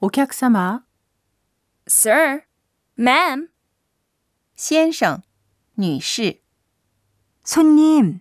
お客様、Sir, ma'am, 先生、女士。손 님,